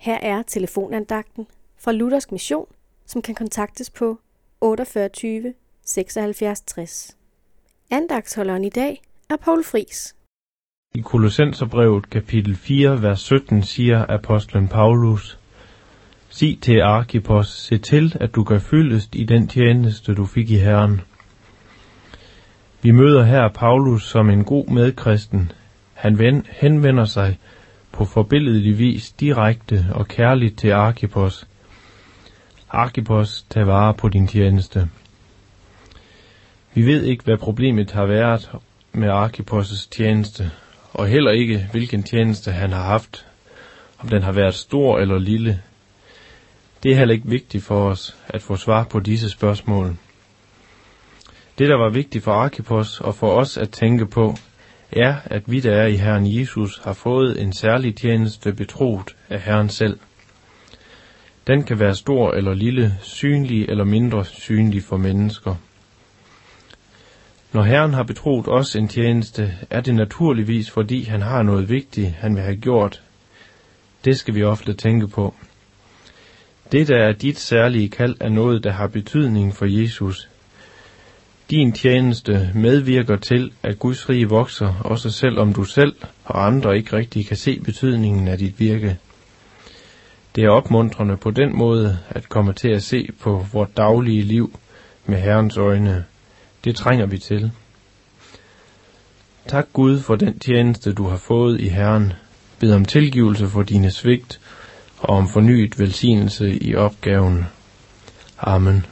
Her er telefonandagten fra Luthersk Mission, som kan kontaktes på 48 76 60. Andagtsholderen i dag er Paul Fris. I Kolossenserbrevet kapitel 4, vers 17 siger apostlen Paulus, Sig til Arkipos, se til, at du kan fyldest i den tjeneste, du fik i Herren. Vi møder her Paulus som en god medkristen. Han henvender sig på forbilledelig vis direkte og kærligt til Arkipos. Arkipos, tag vare på din tjeneste. Vi ved ikke, hvad problemet har været med Arkipos' tjeneste, og heller ikke, hvilken tjeneste han har haft, om den har været stor eller lille. Det er heller ikke vigtigt for os at få svar på disse spørgsmål. Det, der var vigtigt for Arkipos og for os at tænke på, er, at vi, der er i Herren Jesus, har fået en særlig tjeneste betroet af Herren selv. Den kan være stor eller lille, synlig eller mindre synlig for mennesker. Når Herren har betroet os en tjeneste, er det naturligvis, fordi han har noget vigtigt, han vil have gjort. Det skal vi ofte tænke på. Det, der er dit særlige kald, er noget, der har betydning for Jesus. Din tjeneste medvirker til, at Guds rige vokser, også selvom du selv og andre ikke rigtig kan se betydningen af dit virke. Det er opmuntrende på den måde at komme til at se på vort daglige liv med Herrens øjne. Det trænger vi til. Tak Gud for den tjeneste, du har fået i Herren. Bed om tilgivelse for dine svigt og om fornyet velsignelse i opgaven. Amen.